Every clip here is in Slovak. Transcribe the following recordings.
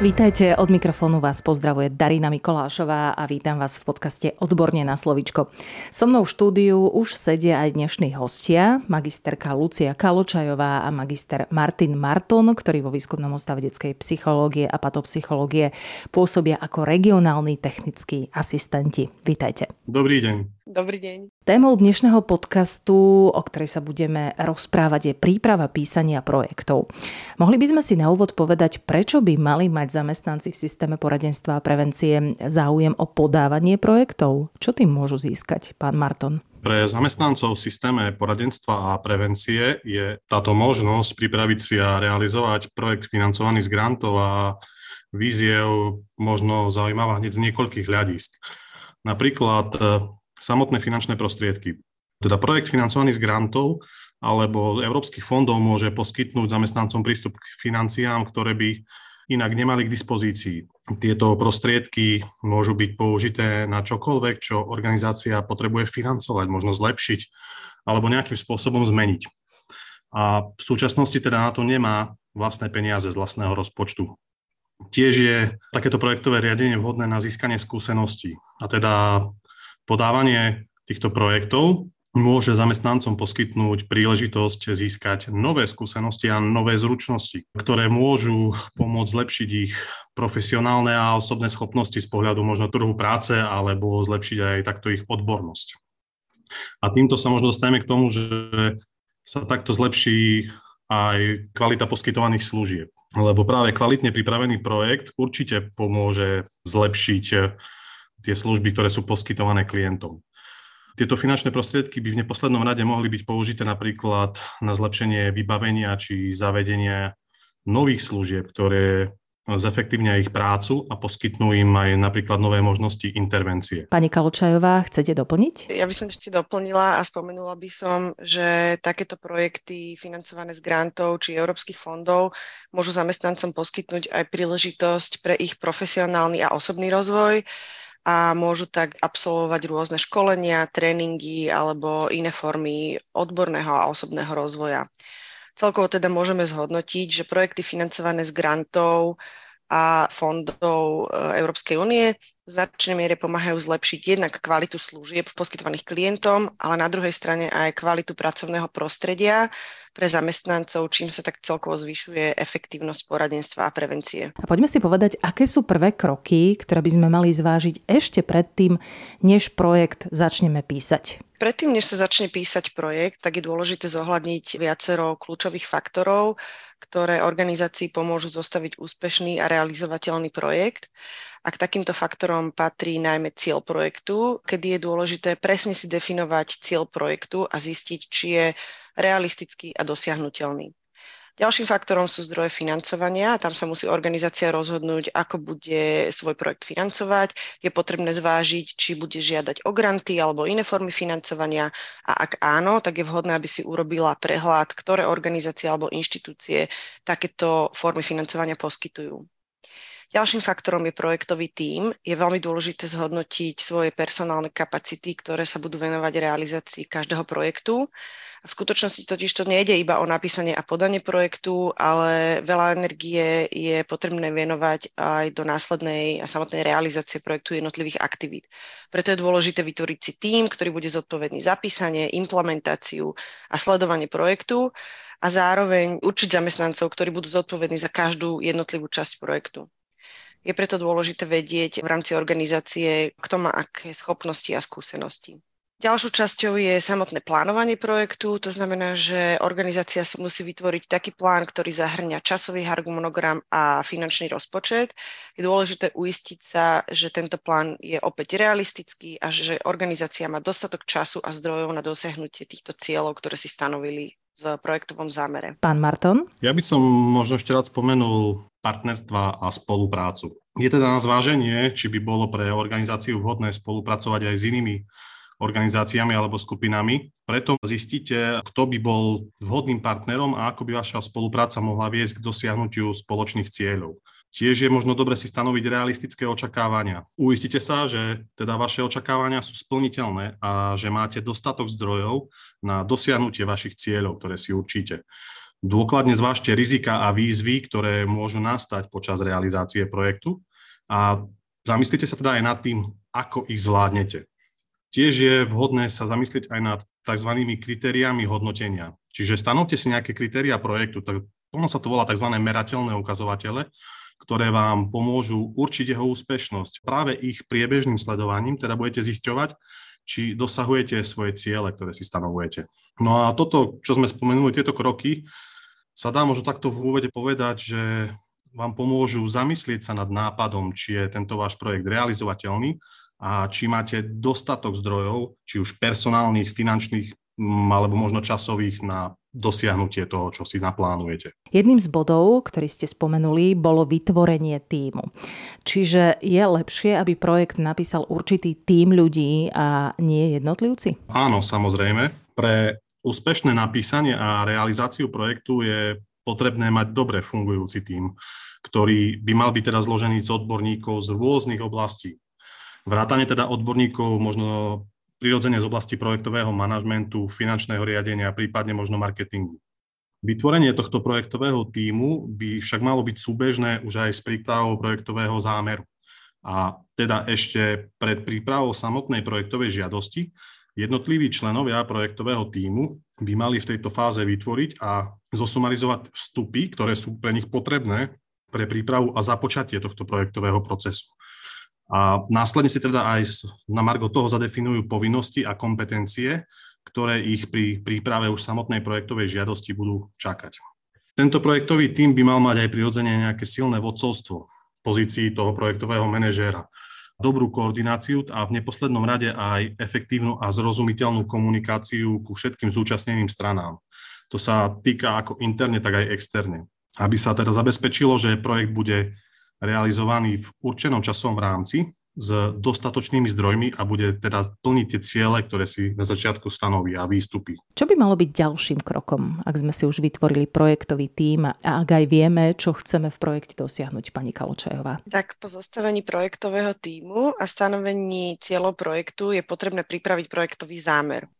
Vítajte, od mikrofónu vás pozdravuje Darina Mikolášová a vítam vás v podcaste Odborne na slovičko. So mnou v štúdiu už sedia aj dnešní hostia, magisterka Lucia Kaločajová a magister Martin Marton, ktorí vo výskumnom ústave detskej psychológie a patopsychológie pôsobia ako regionálni technickí asistenti. Vítajte. Dobrý deň. Dobrý deň. Témou dnešného podcastu, o ktorej sa budeme rozprávať, je príprava písania projektov. Mohli by sme si na úvod povedať, prečo by mali mať zamestnanci v systéme poradenstva a prevencie záujem o podávanie projektov? Čo tým môžu získať, pán Marton? Pre zamestnancov v systéme poradenstva a prevencie je táto možnosť pripraviť si a realizovať projekt financovaný z grantov a víziev možno zaujímavá hneď z niekoľkých hľadisk. Napríklad samotné finančné prostriedky. Teda projekt financovaný z grantov alebo európskych fondov môže poskytnúť zamestnancom prístup k financiám, ktoré by inak nemali k dispozícii. Tieto prostriedky môžu byť použité na čokoľvek, čo organizácia potrebuje financovať, možno zlepšiť alebo nejakým spôsobom zmeniť. A v súčasnosti teda na to nemá vlastné peniaze z vlastného rozpočtu. Tiež je takéto projektové riadenie vhodné na získanie skúseností. A teda Podávanie týchto projektov môže zamestnancom poskytnúť príležitosť získať nové skúsenosti a nové zručnosti, ktoré môžu pomôcť zlepšiť ich profesionálne a osobné schopnosti z pohľadu možno trhu práce alebo zlepšiť aj takto ich odbornosť. A týmto sa možno dostaneme k tomu, že sa takto zlepší aj kvalita poskytovaných služieb. Lebo práve kvalitne pripravený projekt určite pomôže zlepšiť tie služby, ktoré sú poskytované klientom. Tieto finančné prostriedky by v neposlednom rade mohli byť použité napríklad na zlepšenie vybavenia či zavedenia nových služieb, ktoré zefektívnia ich prácu a poskytnú im aj napríklad nové možnosti intervencie. Pani Kaločajová, chcete doplniť? Ja by som ešte doplnila a spomenula by som, že takéto projekty financované z grantov či európskych fondov môžu zamestnancom poskytnúť aj príležitosť pre ich profesionálny a osobný rozvoj a môžu tak absolvovať rôzne školenia, tréningy alebo iné formy odborného a osobného rozvoja. Celkovo teda môžeme zhodnotiť, že projekty financované z grantov a fondov e, Európskej únie značnej miere pomáhajú zlepšiť jednak kvalitu služieb poskytovaných klientom, ale na druhej strane aj kvalitu pracovného prostredia pre zamestnancov, čím sa tak celkovo zvyšuje efektívnosť poradenstva a prevencie. A poďme si povedať, aké sú prvé kroky, ktoré by sme mali zvážiť ešte predtým, než projekt začneme písať. Predtým, než sa začne písať projekt, tak je dôležité zohľadniť viacero kľúčových faktorov, ktoré organizácii pomôžu zostaviť úspešný a realizovateľný projekt. A k takýmto faktorom patrí najmä cieľ projektu, kedy je dôležité presne si definovať cieľ projektu a zistiť, či je realistický a dosiahnutelný. Ďalším faktorom sú zdroje financovania. Tam sa musí organizácia rozhodnúť, ako bude svoj projekt financovať. Je potrebné zvážiť, či bude žiadať o granty alebo iné formy financovania. A ak áno, tak je vhodné, aby si urobila prehľad, ktoré organizácie alebo inštitúcie takéto formy financovania poskytujú. Ďalším faktorom je projektový tím. Je veľmi dôležité zhodnotiť svoje personálne kapacity, ktoré sa budú venovať realizácii každého projektu. V skutočnosti totiž to nejde iba o napísanie a podanie projektu, ale veľa energie je potrebné venovať aj do následnej a samotnej realizácie projektu jednotlivých aktivít. Preto je dôležité vytvoriť si tím, ktorý bude zodpovedný za písanie, implementáciu a sledovanie projektu a zároveň určiť zamestnancov, ktorí budú zodpovední za každú jednotlivú časť projektu. Je preto dôležité vedieť v rámci organizácie, kto má aké schopnosti a skúsenosti. Ďalšou časťou je samotné plánovanie projektu, to znamená, že organizácia si musí vytvoriť taký plán, ktorý zahrňa časový harmonogram a finančný rozpočet. Je dôležité uistiť sa, že tento plán je opäť realistický a že organizácia má dostatok času a zdrojov na dosiahnutie týchto cieľov, ktoré si stanovili v projektovom zámere. Pán Marton? Ja by som možno ešte rád spomenul partnerstva a spoluprácu. Je teda na zváženie, či by bolo pre organizáciu vhodné spolupracovať aj s inými organizáciami alebo skupinami. Preto zistíte, kto by bol vhodným partnerom a ako by vaša spolupráca mohla viesť k dosiahnutiu spoločných cieľov. Tiež je možno dobre si stanoviť realistické očakávania. Uistite sa, že teda vaše očakávania sú splniteľné a že máte dostatok zdrojov na dosiahnutie vašich cieľov, ktoré si určíte. Dôkladne zvážte rizika a výzvy, ktoré môžu nastať počas realizácie projektu a zamyslite sa teda aj nad tým, ako ich zvládnete. Tiež je vhodné sa zamyslieť aj nad tzv. kritériami hodnotenia. Čiže stanovte si nejaké kritéria projektu, tak ono sa to volá tzv. merateľné ukazovatele, ktoré vám pomôžu určiť jeho úspešnosť. Práve ich priebežným sledovaním teda budete zisťovať, či dosahujete svoje ciele, ktoré si stanovujete. No a toto, čo sme spomenuli, tieto kroky, sa dá možno takto v úvode povedať, že vám pomôžu zamyslieť sa nad nápadom, či je tento váš projekt realizovateľný a či máte dostatok zdrojov, či už personálnych, finančných alebo možno časových na dosiahnutie toho, čo si naplánujete. Jedným z bodov, ktorý ste spomenuli, bolo vytvorenie týmu. Čiže je lepšie, aby projekt napísal určitý tím ľudí a nie jednotlivci? Áno, samozrejme. Pre úspešné napísanie a realizáciu projektu je potrebné mať dobre fungujúci tím, ktorý by mal byť teda zložený z odborníkov z rôznych oblastí. Vrátane teda odborníkov možno prirodzene z oblasti projektového manažmentu, finančného riadenia, prípadne možno marketingu. Vytvorenie tohto projektového týmu by však malo byť súbežné už aj s prípravou projektového zámeru. A teda ešte pred prípravou samotnej projektovej žiadosti jednotliví členovia projektového týmu by mali v tejto fáze vytvoriť a zosumarizovať vstupy, ktoré sú pre nich potrebné pre prípravu a započatie tohto projektového procesu. A následne si teda aj na margo toho zadefinujú povinnosti a kompetencie, ktoré ich pri príprave už samotnej projektovej žiadosti budú čakať. Tento projektový tím by mal mať aj prirodzene nejaké silné vodcovstvo v pozícii toho projektového manažéra, dobrú koordináciu a v neposlednom rade aj efektívnu a zrozumiteľnú komunikáciu ku všetkým zúčastneným stranám. To sa týka ako interne, tak aj externe. Aby sa teda zabezpečilo, že projekt bude realizovaný v určenom časovom rámci s dostatočnými zdrojmi a bude teda plniť tie ciele, ktoré si na začiatku stanoví a výstupy. Čo by malo byť ďalším krokom, ak sme si už vytvorili projektový tím a ak aj vieme, čo chceme v projekte dosiahnuť, pani Kaločajová? Tak po zostavení projektového týmu a stanovení cieľov projektu je potrebné pripraviť projektový zámer.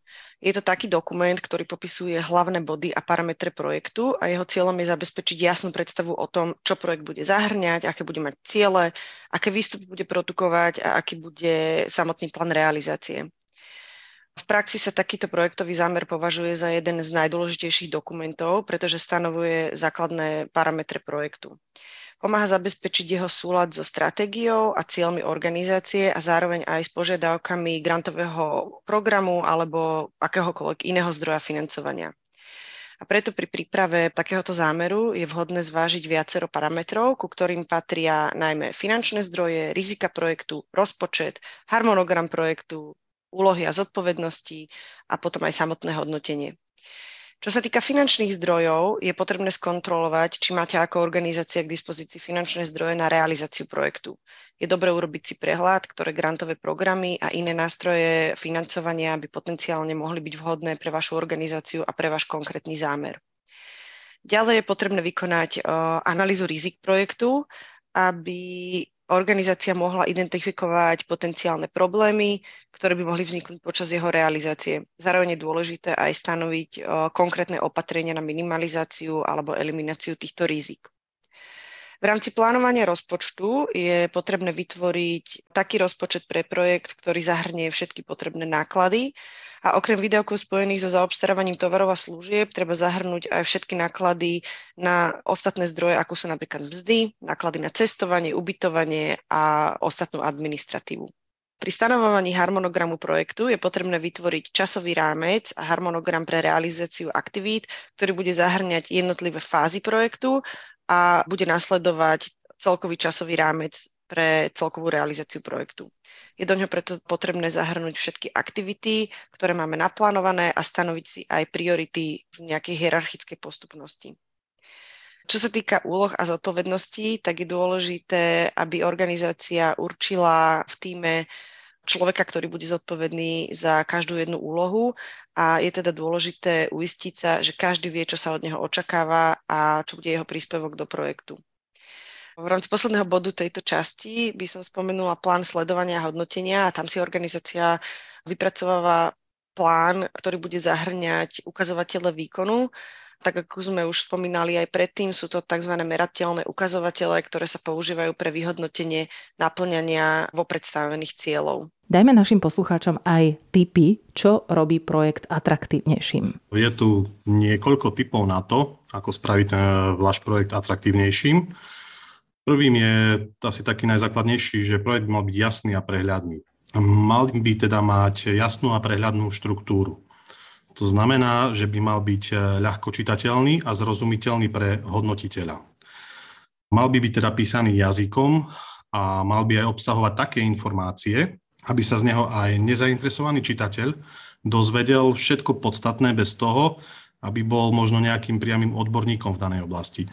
Je to taký dokument, ktorý popisuje hlavné body a parametre projektu a jeho cieľom je zabezpečiť jasnú predstavu o tom, čo projekt bude zahrňať, aké bude mať ciele, aké výstupy bude produkovať a aký bude samotný plán realizácie. V praxi sa takýto projektový zámer považuje za jeden z najdôležitejších dokumentov, pretože stanovuje základné parametre projektu. Pomáha zabezpečiť jeho súlad so stratégiou a cieľmi organizácie a zároveň aj s požiadavkami grantového programu alebo akéhokoľvek iného zdroja financovania. A preto pri príprave takéhoto zámeru je vhodné zvážiť viacero parametrov, ku ktorým patria najmä finančné zdroje, rizika projektu, rozpočet, harmonogram projektu, úlohy a zodpovednosti a potom aj samotné hodnotenie. Čo sa týka finančných zdrojov, je potrebné skontrolovať, či máte ako organizácia k dispozícii finančné zdroje na realizáciu projektu. Je dobré urobiť si prehľad, ktoré grantové programy a iné nástroje financovania by potenciálne mohli byť vhodné pre vašu organizáciu a pre váš konkrétny zámer. Ďalej je potrebné vykonať uh, analýzu rizik projektu, aby organizácia mohla identifikovať potenciálne problémy, ktoré by mohli vzniknúť počas jeho realizácie. Zároveň je dôležité aj stanoviť konkrétne opatrenia na minimalizáciu alebo elimináciu týchto rizik. V rámci plánovania rozpočtu je potrebné vytvoriť taký rozpočet pre projekt, ktorý zahrnie všetky potrebné náklady a okrem výdavkov spojených so zaobstarávaním tovarov a služieb treba zahrnúť aj všetky náklady na ostatné zdroje, ako sú napríklad mzdy, náklady na cestovanie, ubytovanie a ostatnú administratívu. Pri stanovovaní harmonogramu projektu je potrebné vytvoriť časový rámec a harmonogram pre realizáciu aktivít, ktorý bude zahrňať jednotlivé fázy projektu a bude nasledovať celkový časový rámec pre celkovú realizáciu projektu. Je do ňoho preto potrebné zahrnúť všetky aktivity, ktoré máme naplánované a stanoviť si aj priority v nejakej hierarchickej postupnosti. Čo sa týka úloh a zodpovedností, tak je dôležité, aby organizácia určila v týme človeka, ktorý bude zodpovedný za každú jednu úlohu a je teda dôležité uistiť sa, že každý vie, čo sa od neho očakáva a čo bude jeho príspevok do projektu. V rámci posledného bodu tejto časti by som spomenula plán sledovania a hodnotenia a tam si organizácia vypracováva plán, ktorý bude zahrňať ukazovatele výkonu, tak ako sme už spomínali aj predtým, sú to tzv. merateľné ukazovatele, ktoré sa používajú pre vyhodnotenie naplňania vo predstavených cieľov. Dajme našim poslucháčom aj tipy, čo robí projekt atraktívnejším. Je tu niekoľko typov na to, ako spraviť ten váš projekt atraktívnejším. Prvým je asi taký najzákladnejší, že projekt mal byť jasný a prehľadný. Mal by teda mať jasnú a prehľadnú štruktúru. To znamená, že by mal byť eh, ľahko čitateľný a zrozumiteľný pre hodnotiteľa. Mal by byť teda písaný jazykom a mal by aj obsahovať také informácie, aby sa z neho aj nezainteresovaný čitateľ dozvedel všetko podstatné bez toho, aby bol možno nejakým priamým odborníkom v danej oblasti.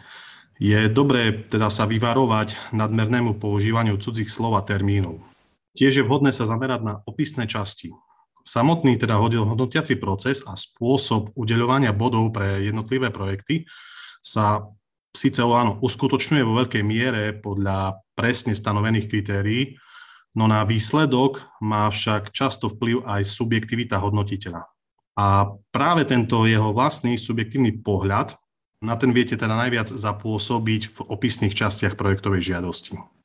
Je dobré teda sa vyvarovať nadmernému používaniu cudzích slov a termínov. Tiež je vhodné sa zamerať na opisné časti, Samotný teda hodnotiaci proces a spôsob udeľovania bodov pre jednotlivé projekty sa síce áno, uskutočňuje vo veľkej miere podľa presne stanovených kritérií, no na výsledok má však často vplyv aj subjektivita hodnotiteľa. A práve tento jeho vlastný subjektívny pohľad, na ten viete teda najviac zapôsobiť v opisných častiach projektovej žiadosti.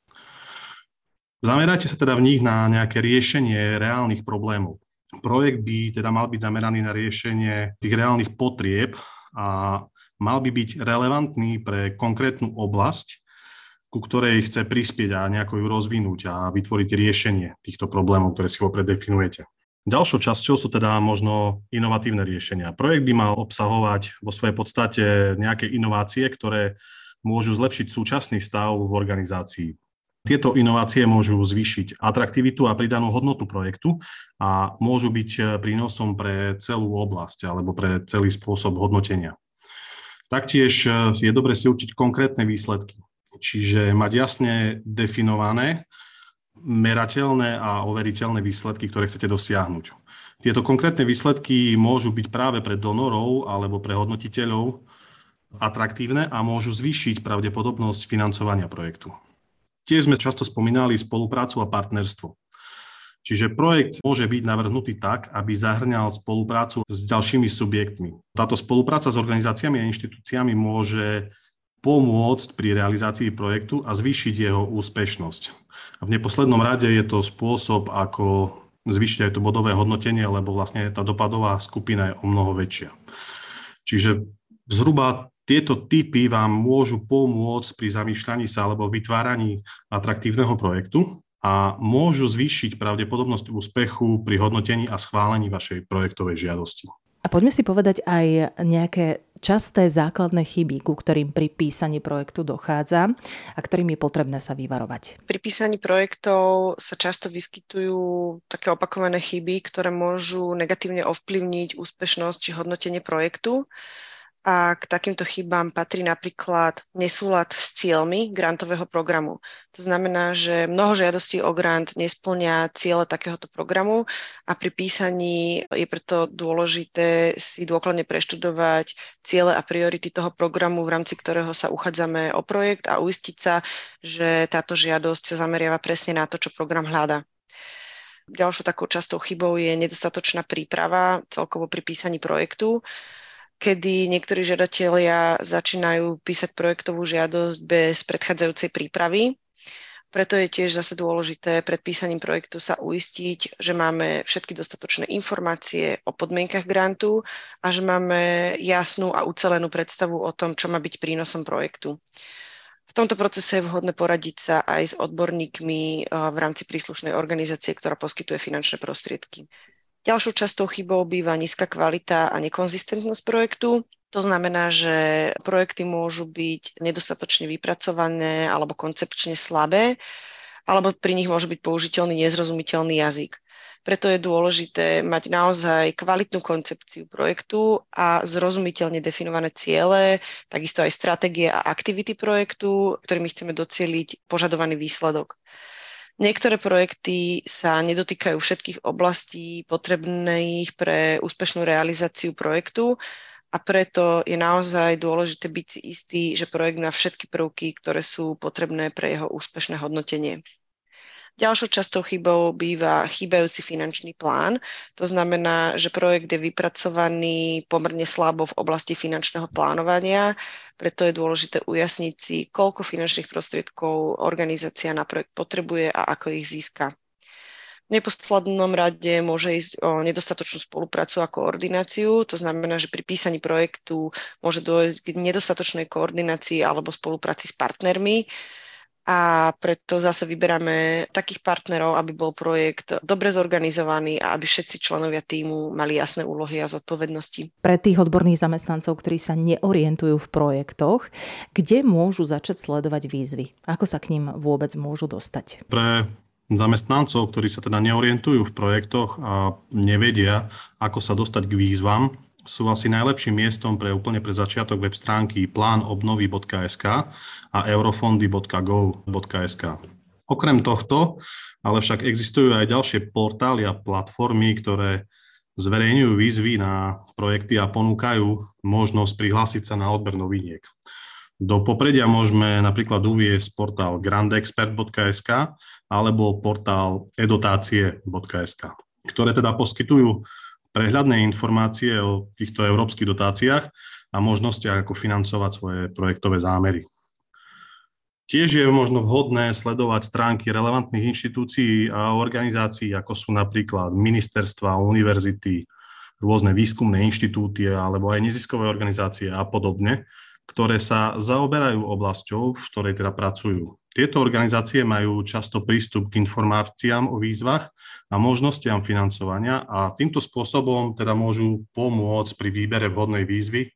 Zamerajte sa teda v nich na nejaké riešenie reálnych problémov. Projekt by teda mal byť zameraný na riešenie tých reálnych potrieb a mal by byť relevantný pre konkrétnu oblasť, ku ktorej chce prispieť a nejako ju rozvinúť a vytvoriť riešenie týchto problémov, ktoré si vopred definujete. Ďalšou časťou sú teda možno inovatívne riešenia. Projekt by mal obsahovať vo svojej podstate nejaké inovácie, ktoré môžu zlepšiť súčasný stav v organizácii. Tieto inovácie môžu zvýšiť atraktivitu a pridanú hodnotu projektu a môžu byť e, prínosom pre celú oblasť alebo pre celý spôsob hodnotenia. Taktiež e, je dobre si určiť konkrétne výsledky, čiže mať jasne definované, merateľné a overiteľné výsledky, ktoré chcete dosiahnuť. Tieto konkrétne výsledky môžu byť práve pre donorov alebo pre hodnotiteľov atraktívne a môžu zvýšiť pravdepodobnosť financovania projektu. Tiež sme často spomínali spoluprácu a partnerstvo. Čiže projekt môže byť navrhnutý tak, aby zahrňal spoluprácu s ďalšími subjektmi. Táto spolupráca s organizáciami a inštitúciami môže pomôcť pri realizácii projektu a zvýšiť jeho úspešnosť. A v neposlednom rade je to spôsob, ako zvýšiť aj to bodové hodnotenie, lebo vlastne tá dopadová skupina je o mnoho väčšia. Čiže zhruba tieto typy vám môžu pomôcť pri zamýšľaní sa alebo vytváraní atraktívneho projektu a môžu zvýšiť pravdepodobnosť úspechu pri hodnotení a schválení vašej projektovej žiadosti. A poďme si povedať aj nejaké časté základné chyby, ku ktorým pri písaní projektu dochádza a ktorým je potrebné sa vyvarovať. Pri písaní projektov sa často vyskytujú také opakované chyby, ktoré môžu negatívne ovplyvniť úspešnosť či hodnotenie projektu. A k takýmto chybám patrí napríklad nesúlad s cieľmi grantového programu. To znamená, že mnoho žiadostí o grant nesplňa ciele takéhoto programu a pri písaní je preto dôležité si dôkladne preštudovať ciele a priority toho programu, v rámci ktorého sa uchádzame o projekt a uistiť sa, že táto žiadosť sa zameriava presne na to, čo program hľada. Ďalšou takou častou chybou je nedostatočná príprava celkovo pri písaní projektu kedy niektorí žiadatelia začínajú písať projektovú žiadosť bez predchádzajúcej prípravy. Preto je tiež zase dôležité pred písaním projektu sa uistiť, že máme všetky dostatočné informácie o podmienkach grantu a že máme jasnú a ucelenú predstavu o tom, čo má byť prínosom projektu. V tomto procese je vhodné poradiť sa aj s odborníkmi eh, v rámci príslušnej organizácie, ktorá poskytuje finančné prostriedky. Ďalšou častou chybou býva nízka kvalita a nekonzistentnosť projektu. To znamená, že projekty môžu byť nedostatočne vypracované alebo koncepčne slabé, alebo pri nich môže byť použiteľný nezrozumiteľný jazyk. Preto je dôležité mať naozaj kvalitnú koncepciu projektu a zrozumiteľne definované ciele, takisto aj stratégie a aktivity projektu, ktorými chceme docieliť požadovaný výsledok. Niektoré projekty sa nedotýkajú všetkých oblastí potrebných pre úspešnú realizáciu projektu a preto je naozaj dôležité byť si istý, že projekt má všetky prvky, ktoré sú potrebné pre jeho úspešné hodnotenie. Ďalšou častou chybou býva chýbajúci finančný plán. To znamená, že projekt je vypracovaný pomerne slabo v oblasti finančného plánovania, preto je dôležité ujasniť si, koľko finančných prostriedkov organizácia na projekt potrebuje a ako ich získa. V neposlednom rade môže ísť o nedostatočnú spoluprácu a koordináciu. To znamená, že pri písaní projektu môže dôjsť k nedostatočnej koordinácii alebo spolupráci s partnermi a preto zase vyberáme takých partnerov, aby bol projekt dobre zorganizovaný a aby všetci členovia týmu mali jasné úlohy a zodpovednosti. Pre tých odborných zamestnancov, ktorí sa neorientujú v projektoch, kde môžu začať sledovať výzvy? Ako sa k ním vôbec môžu dostať? Pre zamestnancov, ktorí sa teda neorientujú v projektoch a nevedia, ako sa dostať k výzvam, sú asi najlepším miestom pre úplne pre začiatok web stránky plánobnovy.sk a eurofondy.go.sk. Okrem tohto, ale však existujú aj ďalšie portály a platformy, ktoré zverejňujú výzvy na projekty a ponúkajú možnosť prihlásiť sa na odber noviniek. Do popredia môžeme napríklad uviesť portál grandexpert.sk alebo portál edotácie.sk, ktoré teda poskytujú prehľadné informácie o týchto európskych dotáciách a možnostiach, ako financovať svoje projektové zámery. Tiež je možno vhodné sledovať stránky relevantných inštitúcií a organizácií, ako sú napríklad ministerstva, univerzity, rôzne výskumné inštitúty alebo aj neziskové organizácie a podobne, ktoré sa zaoberajú oblasťou, v ktorej teda pracujú. Tieto organizácie majú často prístup k informáciám o výzvach a možnostiam financovania a týmto spôsobom teda môžu pomôcť pri výbere vhodnej výzvy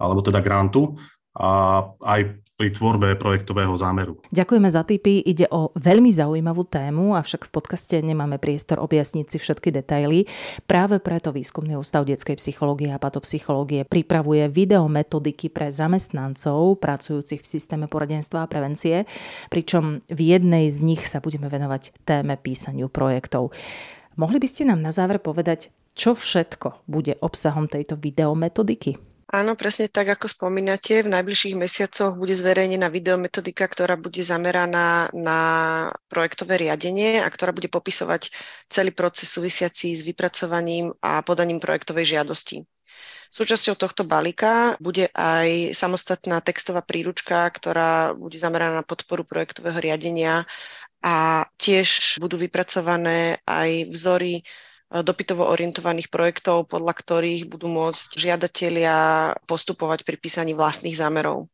alebo teda grantu a aj pri tvorbe projektového zámeru. Ďakujeme za tipy. Ide o veľmi zaujímavú tému, avšak v podcaste nemáme priestor objasniť si všetky detaily. Práve preto Výskumný ústav detskej psychológie a patopsychológie pripravuje videometodiky pre zamestnancov pracujúcich v systéme poradenstva a prevencie, pričom v jednej z nich sa budeme venovať téme písaniu projektov. Mohli by ste nám na záver povedať, čo všetko bude obsahom tejto videometodiky? Áno, presne tak, ako spomínate. V najbližších mesiacoch bude zverejnená videometodika, ktorá bude zameraná na projektové riadenie a ktorá bude popisovať celý proces súvisiací s vypracovaním a podaním projektovej žiadosti. Súčasťou tohto balíka bude aj samostatná textová príručka, ktorá bude zameraná na podporu projektového riadenia a tiež budú vypracované aj vzory dopytovo orientovaných projektov, podľa ktorých budú môcť žiadatelia postupovať pri písaní vlastných zámerov.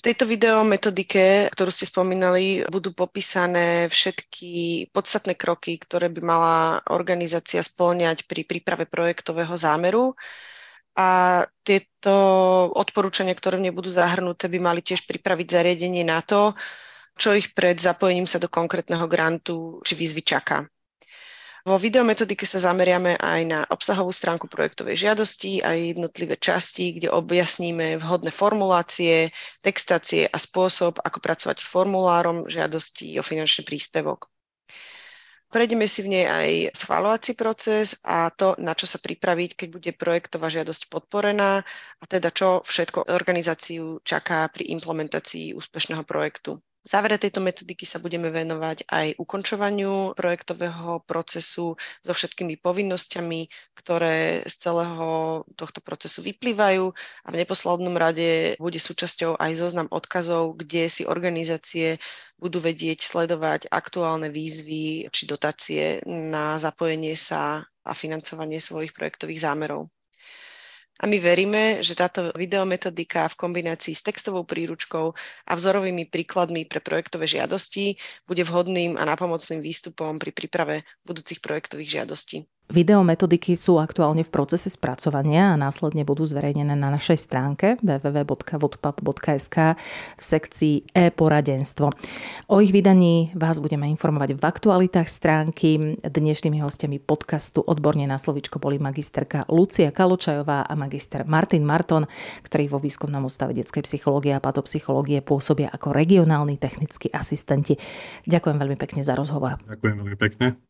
V tejto videometodike, ktorú ste spomínali, budú popísané všetky podstatné kroky, ktoré by mala organizácia spĺňať pri príprave projektového zámeru. A tieto odporúčania, ktoré v nej budú zahrnuté, by mali tiež pripraviť zariadenie na to, čo ich pred zapojením sa do konkrétneho grantu či výzvy čaká. Vo videometodike sa zameriame aj na obsahovú stránku projektovej žiadosti a jednotlivé časti, kde objasníme vhodné formulácie, textácie a spôsob, ako pracovať s formulárom žiadosti o finančný príspevok. Prejdeme si v nej aj schváľovací proces a to, na čo sa pripraviť, keď bude projektová žiadosť podporená a teda čo všetko organizáciu čaká pri implementácii úspešného projektu. V závere tejto metodiky sa budeme venovať aj ukončovaniu projektového procesu so všetkými povinnosťami, ktoré z celého tohto procesu vyplývajú a v neposlednom rade bude súčasťou aj zoznam odkazov, kde si organizácie budú vedieť sledovať aktuálne výzvy či dotácie na zapojenie sa a financovanie svojich projektových zámerov. A my veríme, že táto videometodika v kombinácii s textovou príručkou a vzorovými príkladmi pre projektové žiadosti bude vhodným a napomocným výstupom pri príprave budúcich projektových žiadostí. Videometodiky sú aktuálne v procese spracovania a následne budú zverejnené na našej stránke www.vodpap.sk v sekcii e-poradenstvo. O ich vydaní vás budeme informovať v aktualitách stránky. Dnešnými hostiami podcastu Odborne na slovičko boli magisterka Lucia Kaločajová a magister Martin Marton, ktorí vo výskumnom ústave detskej psychológie a patopsychológie pôsobia ako regionálni technickí asistenti. Ďakujem veľmi pekne za rozhovor. Ďakujem veľmi pekne.